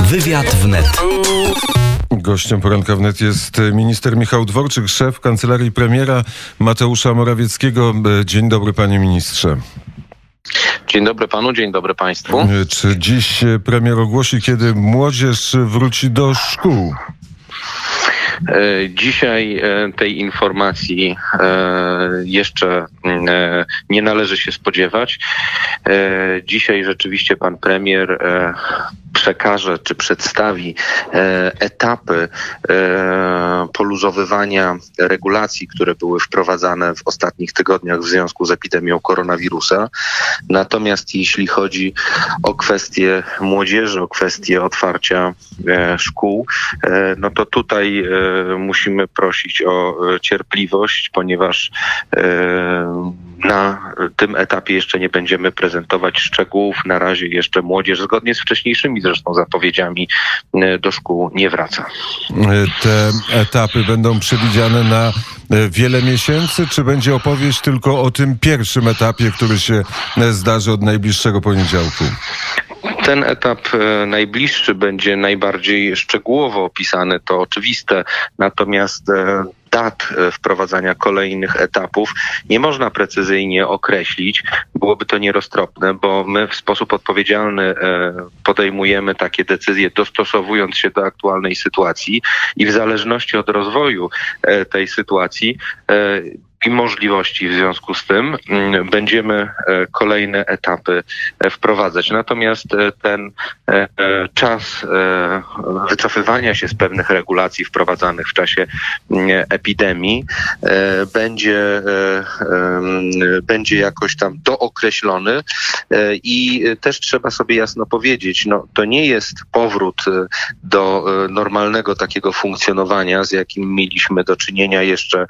Wywiad wnet. Gościem poranka wnet jest minister Michał Dworczyk, szef kancelarii premiera Mateusza Morawieckiego. Dzień dobry, panie ministrze. Dzień dobry panu, dzień dobry państwu. Czy dziś premier ogłosi, kiedy młodzież wróci do szkół? E, dzisiaj e, tej informacji e, jeszcze nie należy się spodziewać. Dzisiaj rzeczywiście pan premier przekaże czy przedstawi etapy poluzowywania regulacji, które były wprowadzane w ostatnich tygodniach w związku z epidemią koronawirusa. Natomiast jeśli chodzi o kwestie młodzieży, o kwestie otwarcia szkół, no to tutaj musimy prosić o e, cierpliwość, ponieważ e, na tym etapie jeszcze nie będziemy prezentować szczegółów. Na razie jeszcze młodzież, zgodnie z wcześniejszymi zresztą zapowiedziami, e, do szkół nie wraca. Te etapy będą przewidziane na wiele miesięcy, czy będzie opowieść tylko o tym pierwszym etapie, który się zdarzy od najbliższego poniedziałku? Ten etap e, najbliższy będzie najbardziej szczegółowo opisany, to oczywiste, natomiast e, dat e, wprowadzania kolejnych etapów nie można precyzyjnie określić. Byłoby to nieroztropne, bo my w sposób odpowiedzialny podejmujemy takie decyzje, dostosowując się do aktualnej sytuacji i w zależności od rozwoju tej sytuacji i możliwości w związku z tym mm, będziemy e, kolejne etapy e, wprowadzać. Natomiast e, ten czas wycofywania się z pewnych regulacji wprowadzanych w czasie mm, epidemii będzie, będzie jakoś tam dookreślony i też trzeba sobie jasno powiedzieć, no to nie jest powrót do normalnego takiego funkcjonowania, z jakim mieliśmy do czynienia jeszcze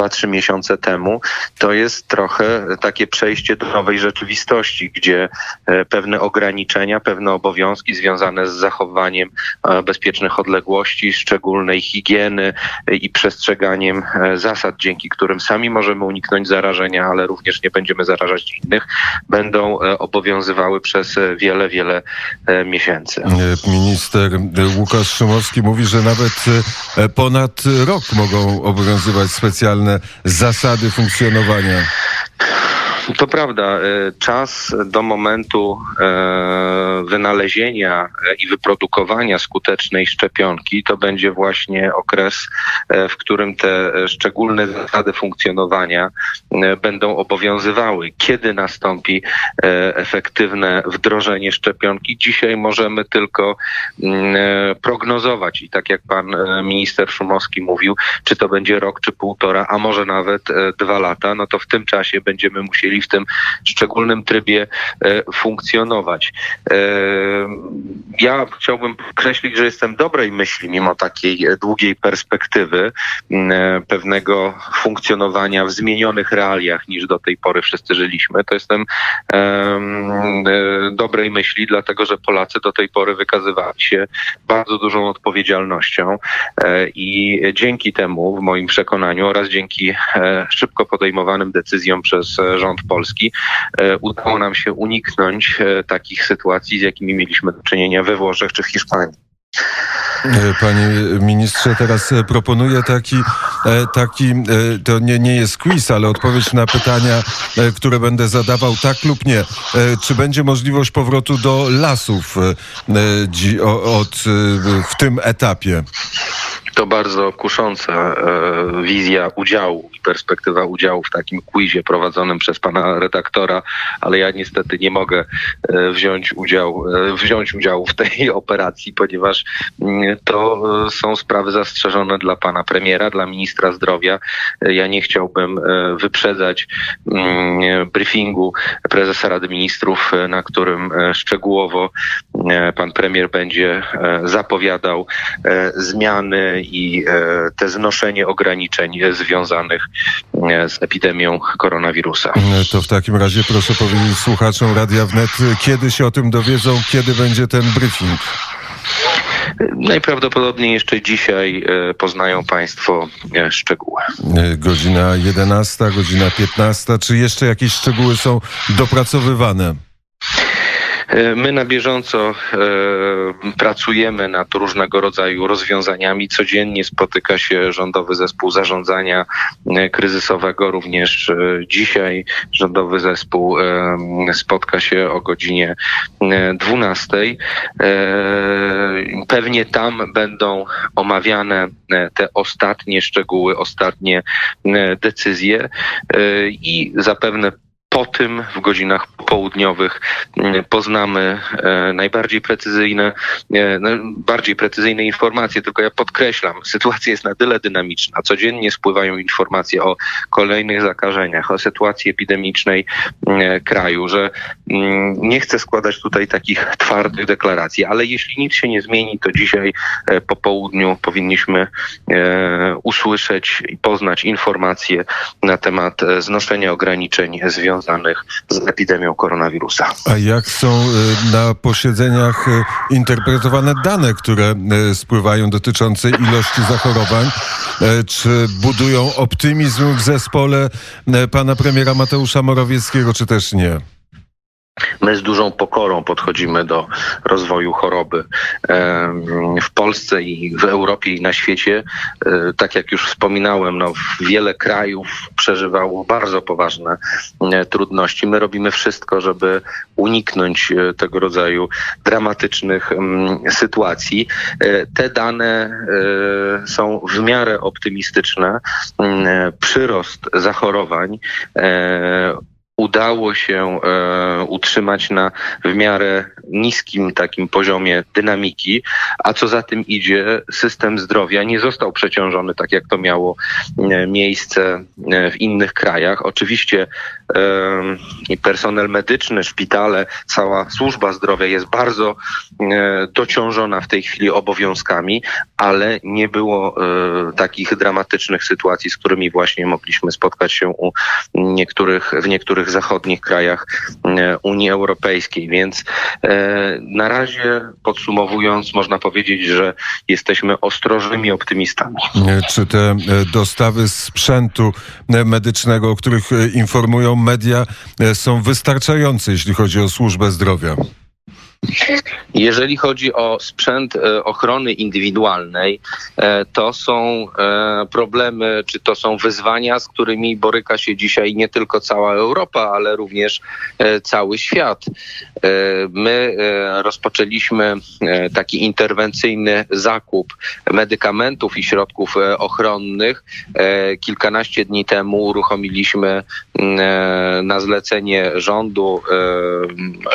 2-3 miesiące temu, to jest trochę takie przejście do nowej rzeczywistości, gdzie e, pewne ograniczenia, pewne obowiązki związane z zachowaniem e, bezpiecznych odległości, szczególnej higieny e, i przestrzeganiem zasad, dzięki którym sami możemy uniknąć zarażenia, ale również nie będziemy zarażać innych, będą obowiązywały przez wiele, wiele miesięcy. Minister Łukasz Szymowski mówi, że nawet ponad rok mogą obowiązywać specjalne zasady funkcjonowania. To prawda. E, czas do momentu e, wynalezienia i wyprodukowania skutecznej szczepionki to będzie właśnie okres, e, w którym te szczególne zasady funkcjonowania będą obowiązywały. Kiedy nastąpi efektywne wdrożenie szczepionki? Dzisiaj możemy tylko mm, prognozować i tak jak pan minister Szumowski mówił, czy to będzie rok, czy półtora, a może nawet dwa lata, no to w tym czasie będziemy musieli w tym szczególnym trybie e, funkcjonować. E, ja chciałbym podkreślić, że jestem dobrej myśli, mimo takiej długiej perspektywy e, pewnego funkcjonowania w zmienionych realiach niż do tej pory wszyscy żyliśmy. To jestem dobrej myśli, dlatego że Polacy do tej pory wykazywali się bardzo dużą odpowiedzialnością i dzięki temu, w moim przekonaniu, oraz dzięki szybko podejmowanym decyzjom przez rząd Polski, e, udało nam się uniknąć e, takich sytuacji, z jakimi mieliśmy do czynienia we Włoszech czy w Hiszpanii. E, panie ministrze, teraz proponuję taki, taki to nie, nie jest quiz, ale odpowiedź na pytania, które będę zadawał tak lub nie. Czy będzie możliwość powrotu do lasów od, w tym etapie? to bardzo kusząca wizja udziału perspektywa udziału w takim quizie prowadzonym przez pana redaktora, ale ja niestety nie mogę e, wziąć, udział, e, wziąć udziału w tej operacji, ponieważ mm, to są sprawy zastrzeżone dla pana premiera, dla ministra zdrowia. Ja nie chciałbym wyprzedzać mm, briefingu prezesa Rady Ministrów, na którym szczegółowo pan premier będzie zapowiadał zmiany i e, te znoszenie ograniczeń związanych e, z epidemią koronawirusa. To w takim razie proszę powiedzieć słuchaczom Radia Wnet, kiedy się o tym dowiedzą, kiedy będzie ten briefing? Najprawdopodobniej jeszcze dzisiaj poznają Państwo szczegóły. Godzina 11, godzina 15. Czy jeszcze jakieś szczegóły są dopracowywane? E, my na bieżąco e, pracujemy nad różnego rodzaju rozwiązaniami. Codziennie spotyka się rządowy zespół zarządzania e, kryzysowego. Również dzisiaj rządowy zespół spotka się o godzinie 12. Pewnie tam będą omawiane te ostatnie szczegóły, ostatnie decyzje i zapewne po tym w godzinach popołudniowych mm, poznamy e, najbardziej precyzyjne, e, bardziej precyzyjne informacje, tylko ja podkreślam, sytuacja jest na tyle dynamiczna. Codziennie spływają informacje o kolejnych zakażeniach, o sytuacji epidemicznej e, kraju, że mm, nie chcę składać tutaj takich twardych deklaracji, ale jeśli nic się nie zmieni, to dzisiaj po południu powinniśmy usłyszeć i poznać informacje na temat znoszenia ograniczeń związanych związanych z epidemią koronawirusa. A jak są e, na posiedzeniach e, interpretowane dane, które e, spływają dotyczące ilości zachorowań? Czy budują optymizm w zespole pana premiera Mateusza Morawieckiego, czy też nie? My z dużą pokorą podchodzimy do rozwoju choroby w Polsce i w Europie i na świecie. E, tak jak już wspominałem, no, wiele krajów przeżywało bardzo poważne e, trudności. My robimy wszystko, żeby uniknąć e, tego rodzaju dramatycznych sytuacji. Te dane są w miarę optymistyczne. Przyrost zachorowań udało się e, utrzymać na w miarę niskim takim poziomie dynamiki, a co za tym idzie, system zdrowia nie został przeciążony tak, jak to miało e, miejsce e, w innych krajach. Oczywiście e, personel medyczny, szpitale, cała służba zdrowia jest bardzo e, dociążona w tej chwili obowiązkami, ale nie było e, takich dramatycznych sytuacji, z którymi właśnie mogliśmy spotkać się u niektórych, w niektórych zachodnich krajach e, Unii Europejskiej. Więc e, na razie podsumowując, można powiedzieć, że jesteśmy ostrożnymi optymistami. E, czy te dostawy sprzętu medycznego, o których informują media, są wystarczające, jeśli chodzi o służbę zdrowia? Jeżeli chodzi o sprzęt e, ochrony indywidualnej, e, to są e, problemy, czy to są wyzwania, z którymi boryka się dzisiaj nie tylko cała Europa, ale również cały świat. My rozpoczęliśmy taki interwencyjny zakup medykamentów i środków ochronnych. Kilkanaście dni temu uruchomiliśmy na zlecenie rządu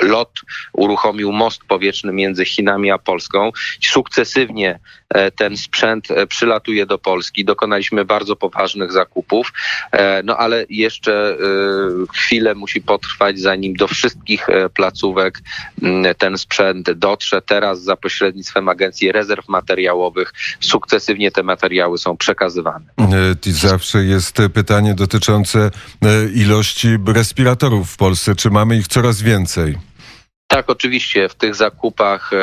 lot, uruchomił most powietrzny między Chinami a Polską. Sukcesywnie e, ten sprzęt e, przylatuje do Polski. Dokonaliśmy bardzo poważnych zakupów, e, no ale jeszcze chwilę musi potrwać, zanim do wszystkich placówek ten sprzęt dotrze. Teraz za pośrednictwem Agencji Rezerw Materiałowych sukcesywnie te materiały są przekazywane. Zawsze jest pytanie dotyczące ilości respiratorów w Polsce. Czy mamy ich coraz więcej? Tak, oczywiście. W tych zakupach e,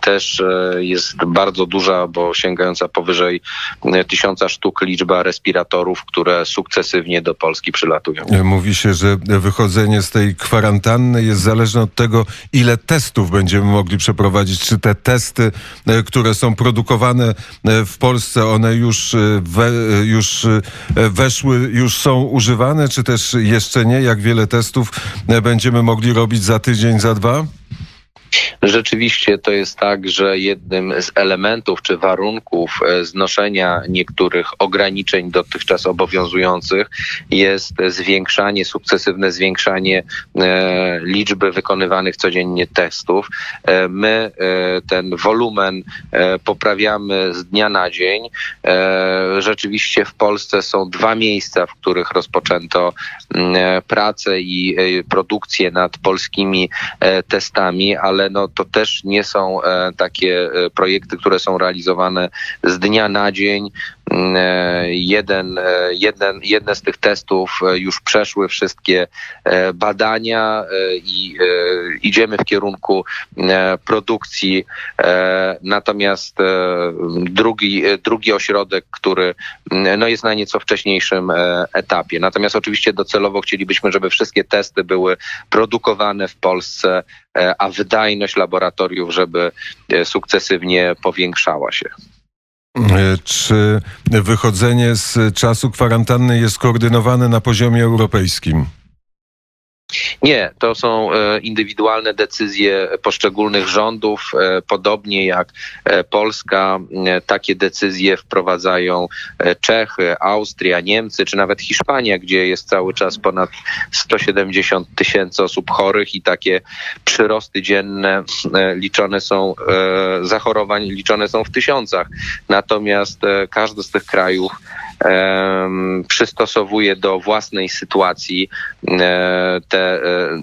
też e, jest bardzo duża, bo sięgająca powyżej e, tysiąca sztuk liczba respiratorów, które sukcesywnie do Polski przylatują. Mówi się, że wychodzenie z tej kwarantanny jest zależne od tego, ile testów będziemy mogli przeprowadzić. Czy te testy, które są produkowane w Polsce, one już, we, już weszły, już są używane, czy też jeszcze nie? Jak wiele testów będziemy mogli robić za tydzień, za dwa? va Rzeczywiście to jest tak, że jednym z elementów czy warunków e, znoszenia niektórych ograniczeń dotychczas obowiązujących jest zwiększanie, sukcesywne zwiększanie e, liczby wykonywanych codziennie testów. E, my ten wolumen poprawiamy z dnia na dzień. Rzeczywiście w Polsce są dwa miejsca, w których rozpoczęto pracę i produkcję nad polskimi testami, ale no to też nie są e, takie e, projekty, które są realizowane z dnia na dzień. Jeden, jeden, jedne z tych testów już przeszły wszystkie badania i idziemy w kierunku produkcji. Natomiast drugi, drugi ośrodek, który no jest na nieco wcześniejszym etapie. Natomiast oczywiście docelowo chcielibyśmy, żeby wszystkie testy były produkowane w Polsce, a wydajność laboratoriów, żeby sukcesywnie powiększała się. E, czy wychodzenie z czasu kwarantanny jest koordynowane na poziomie europejskim? Nie, to są e, indywidualne decyzje poszczególnych rządów. E, podobnie jak e, Polska, takie decyzje wprowadzają Czechy, Austria, Niemcy czy nawet Hiszpania, gdzie jest cały czas ponad 170 tysięcy osób chorych i takie przyrosty dzienne liczone są, zachorowań liczone są w tysiącach. Natomiast każdy z tych krajów przystosowuje do własnej sytuacji e, te e,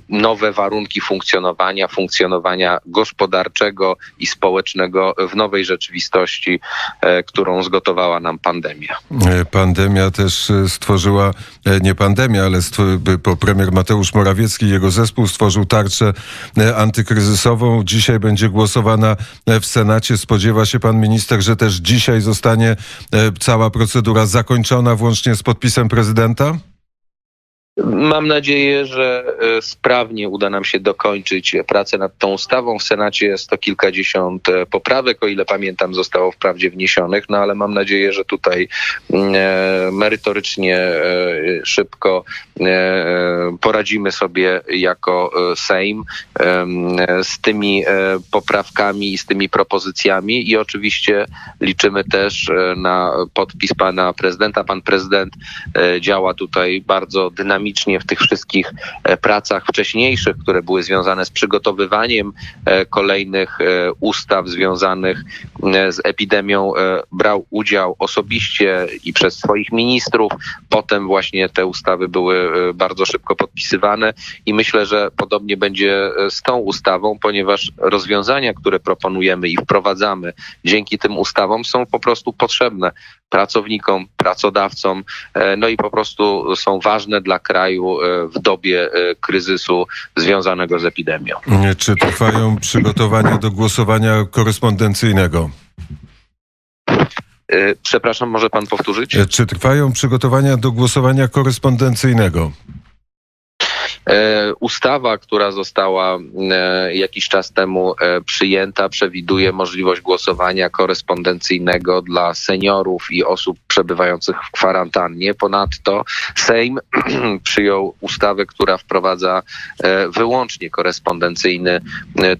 nowe warunki funkcjonowania, funkcjonowania gospodarczego i społecznego w nowej rzeczywistości, e, którą zgotowała nam pandemia. Pandemia też stworzyła, nie pandemia, ale po premier Mateusz Morawiecki i jego zespół stworzył tarczę antykryzysową. Dzisiaj będzie głosowana w Senacie. Spodziewa się pan minister, że też dzisiaj zostanie cała procedura zakończona zakończona włącznie z podpisem prezydenta? Mam nadzieję, że e, sprawnie uda nam się dokończyć pracę nad tą ustawą. W Senacie jest to kilkadziesiąt e, poprawek, o ile pamiętam, zostało wprawdzie wniesionych, no ale mam nadzieję, że tutaj mm, e, merytorycznie, szybko poradzimy sobie jako Sejm z tymi poprawkami i z tymi propozycjami i oczywiście liczymy też na podpis pana prezydenta. Pan prezydent działa tutaj bardzo dynamicznie dynamicznie w tych wszystkich e, pracach wcześniejszych, które były związane z przygotowywaniem e, kolejnych e, ustaw związanych z epidemią, brał udział osobiście i przez swoich ministrów. Potem właśnie te ustawy były bardzo szybko podpisywane i myślę, że podobnie będzie z tą ustawą, ponieważ rozwiązania, które proponujemy i wprowadzamy dzięki tym ustawom są po prostu potrzebne pracownikom, pracodawcom, no i po prostu są ważne dla kraju e, w dobie e, kryzysu związanego z epidemią. Czy trwają przygotowania do głosowania korespondencyjnego? E, przepraszam, może pan powtórzyć? Czy trwają przygotowania do głosowania korespondencyjnego? E, ustawa, która została e, jakiś czas temu e, przyjęta, przewiduje możliwość głosowania korespondencyjnego dla seniorów i osób przebywających w kwarantannie. Ponadto Sejm przyjął ustawę, która wprowadza wyłącznie korespondencyjny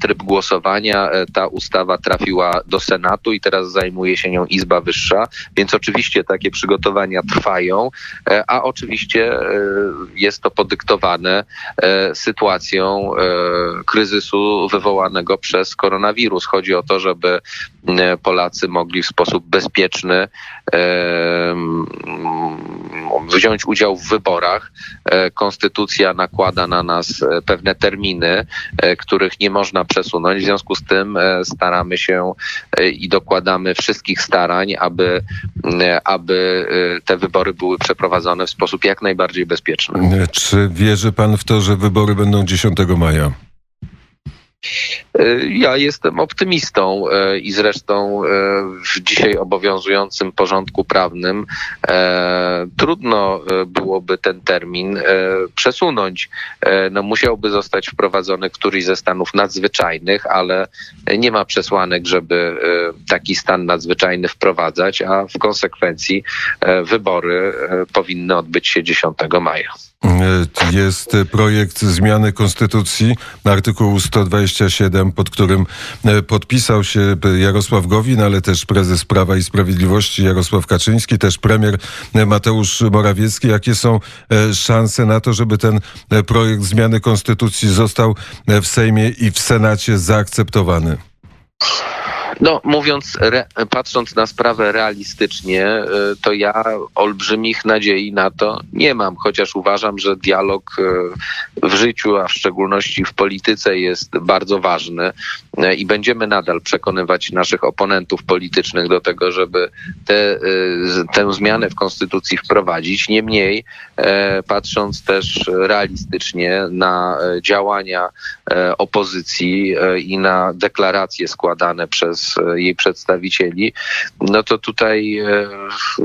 tryb głosowania. Ta ustawa trafiła do Senatu i teraz zajmuje się nią Izba Wyższa, więc oczywiście takie przygotowania trwają, a oczywiście jest to podyktowane sytuacją e, kryzysu wywołanego przez koronawirus. Chodzi o to, żeby e, Polacy mogli w sposób bezpieczny wziąć udział w wyborach. Konstytucja nakłada na nas pewne terminy, których nie można przesunąć. W związku z tym staramy się i dokładamy wszystkich starań, aby, aby te wybory były przeprowadzone w sposób jak najbardziej bezpieczny. Czy wierzy pan w to, że wybory będą 10 maja? E, ja jestem optymistą e, i zresztą e, w dzisiaj obowiązującym porządku prawnym trudno byłoby ten termin przesunąć. No, musiałby zostać wprowadzony któryś ze stanów nadzwyczajnych, ale nie ma przesłanek, żeby taki stan nadzwyczajny wprowadzać, a w konsekwencji wybory powinny odbyć się 10 maja. Jest projekt zmiany konstytucji, artykułu 127, pod którym e, podpisał się Jarosław Gowin, ale też prezes Prawa i Sprawiedliwości Jarosław Kaczyński, też premier Mateusz Morawiecki. Jakie są e, szanse na to, żeby ten e, projekt zmiany konstytucji został w Sejmie i w Senacie zaakceptowany? No, mówiąc, re, patrząc na sprawę realistycznie, e, to ja olbrzymich nadziei na to nie mam, chociaż uważam, że dialog e, w życiu, a w szczególności w polityce jest bardzo ważny e, i będziemy nadal przekonywać naszych oponentów politycznych do tego, żeby te, tę zmianę w konstytucji wprowadzić. Niemniej, patrząc też realistycznie na działania opozycji i na deklaracje składane przez E, jej przedstawicieli, no to tutaj e,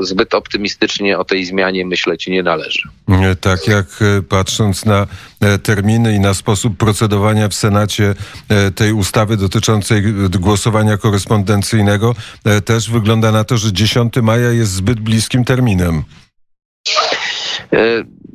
zbyt optymistycznie o tej zmianie myśleć nie należy. Tak jak e, patrząc na terminy i na sposób procedowania w Senacie tej ustawy dotyczącej głosowania korespondencyjnego, też wygląda na to, że 10 maja jest zbyt bliskim terminem.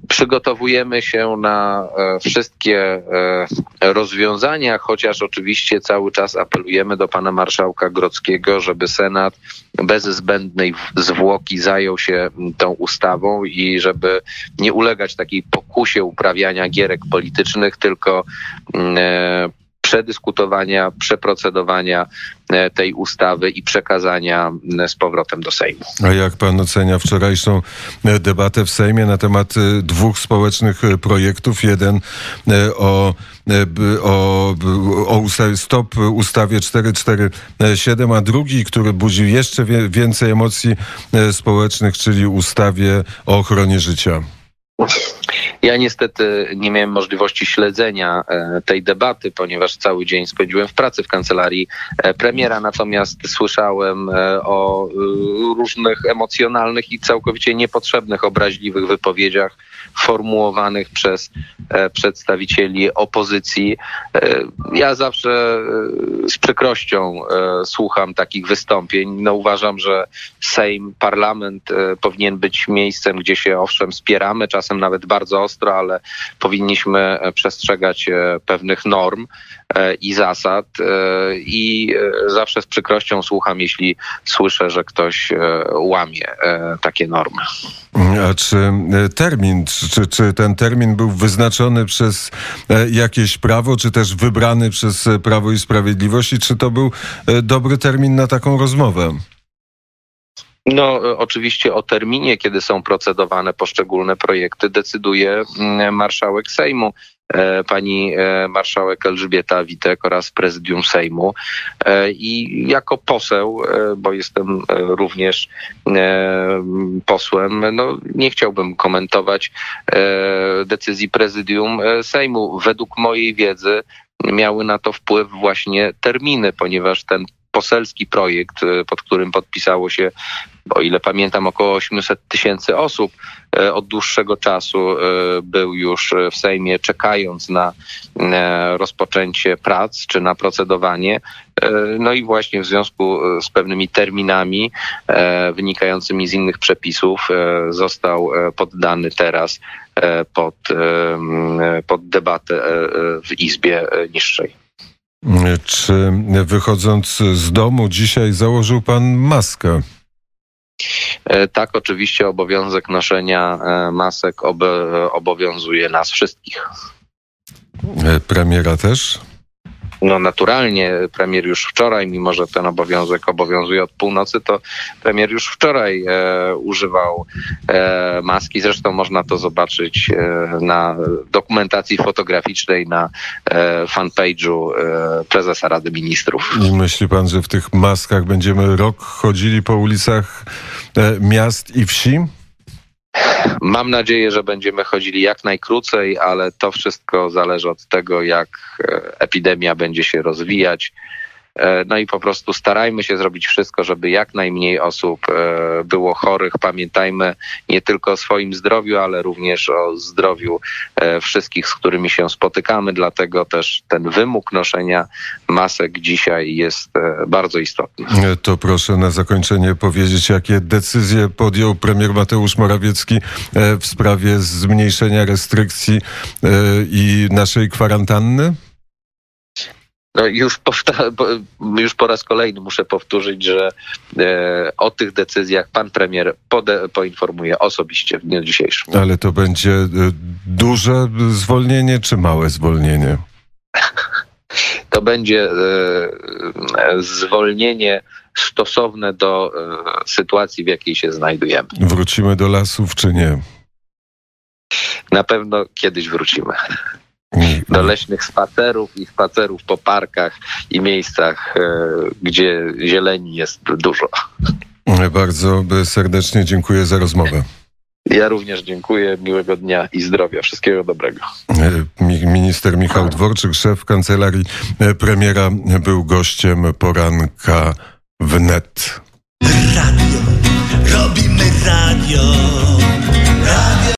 Przygotowujemy się na e, wszystkie e, rozwiązania, chociaż oczywiście cały czas apelujemy do pana marszałka Grodzkiego, żeby Senat bez zbędnej zwłoki zajął się tą ustawą i żeby nie ulegać takiej pokusie uprawiania gierek politycznych, tylko e, przedyskutowania, przeprocedowania e, tej ustawy i przekazania z powrotem do Sejmu. A jak pan ocenia wczorajszą e, debatę w Sejmie na temat e, dwóch społecznych projektów? Jeden o o, o ustawie, stop ustawie 447, a drugi, który budził jeszcze więcej emocji społecznych, czyli ustawie o ochronie życia. Ja niestety nie miałem możliwości śledzenia e, tej debaty, ponieważ cały dzień spędziłem w pracy w kancelarii e, premiera, natomiast słyszałem e, o różnych emocjonalnych i całkowicie niepotrzebnych, obraźliwych wypowiedziach formułowanych przez przedstawicieli opozycji. Ja zawsze z przykrością słucham takich wystąpień. No uważam, że Sejm, parlament powinien być miejscem, gdzie się owszem spieramy, czasem nawet bardzo ostro, ale powinniśmy e, przestrzegać e, pewnych norm e, i zasad i zawsze z przykrością słucham, jeśli słyszę, że ktoś łamie takie normy. A czy termin, czy, czy ten termin był wyznaczony przez jakieś prawo, czy też wybrany przez Prawo i Sprawiedliwość i czy to był dobry termin na taką rozmowę? No, oczywiście o terminie, kiedy są procedowane poszczególne projekty, decyduje mm, marszałek Sejmu e, pani e, marszałek Elżbieta Witek oraz prezydium Sejmu. E, I jako poseł, bo jestem również posłem, no nie chciałbym komentować decyzji prezydium Sejmu. Według mojej wiedzy miały na to wpływ właśnie terminy, ponieważ ten poselski projekt, e, pod którym podpisało się, o ile pamiętam, około 800 tysięcy osób e, od dłuższego czasu e, był już w Sejmie, czekając na rozpoczęcie prac czy na procedowanie. No i właśnie w związku z pewnymi terminami wynikającymi z innych przepisów został poddany teraz pod, pod debatę w Izbie Niższej. Czy wychodząc z domu dzisiaj założył pan maskę? E, tak, oczywiście obowiązek noszenia e, masek obowiązuje nas wszystkich. E, premiera też? No naturalnie premier już wczoraj, mimo że ten obowiązek obowiązuje od północy, to premier już wczoraj e, używał e, maski. Zresztą można to zobaczyć e, na dokumentacji fotograficznej na e, fanpage'u e, prezesa Rady Ministrów. I myśli pan, że w tych maskach będziemy rok chodzili po ulicach e, miast i wsi? Mam nadzieję, że będziemy chodzili jak najkrócej, ale to wszystko zależy od tego, jak e, epidemia będzie się rozwijać. E, no i po prostu starajmy się zrobić wszystko, żeby jak najmniej osób e, było chorych. Pamiętajmy nie tylko o swoim zdrowiu, ale również o zdrowiu e, wszystkich, z którymi się spotykamy. Dlatego też ten wymóg noszenia masek dzisiaj jest bardzo istotny. To proszę na zakończenie powiedzieć, jakie decyzje podjął premier Mateusz Morawiecki w sprawie zmniejszenia restrykcji i naszej kwarantanny? No już, już po raz kolejny muszę powtórzyć, że e, o tych decyzjach pan premier pode, poinformuje osobiście w dniu dzisiejszym. Ale to będzie e, duże zwolnienie czy małe zwolnienie? to będzie e, zwolnienie stosowne do e, sytuacji, w jakiej się znajdujemy. Wrócimy do lasów, czy nie? Na pewno kiedyś wrócimy do leśnych spacerów i spacerów po parkach i miejscach, e, gdzie zieleni jest dużo. Bardzo serdecznie dziękuję za rozmowę. Ja również dziękuję. Miłego dnia i zdrowia. Wszystkiego dobrego. Minister Michał Dworczyk, szef kancelarii premiera, był gościem poranka wnet. Radio, robimy radio.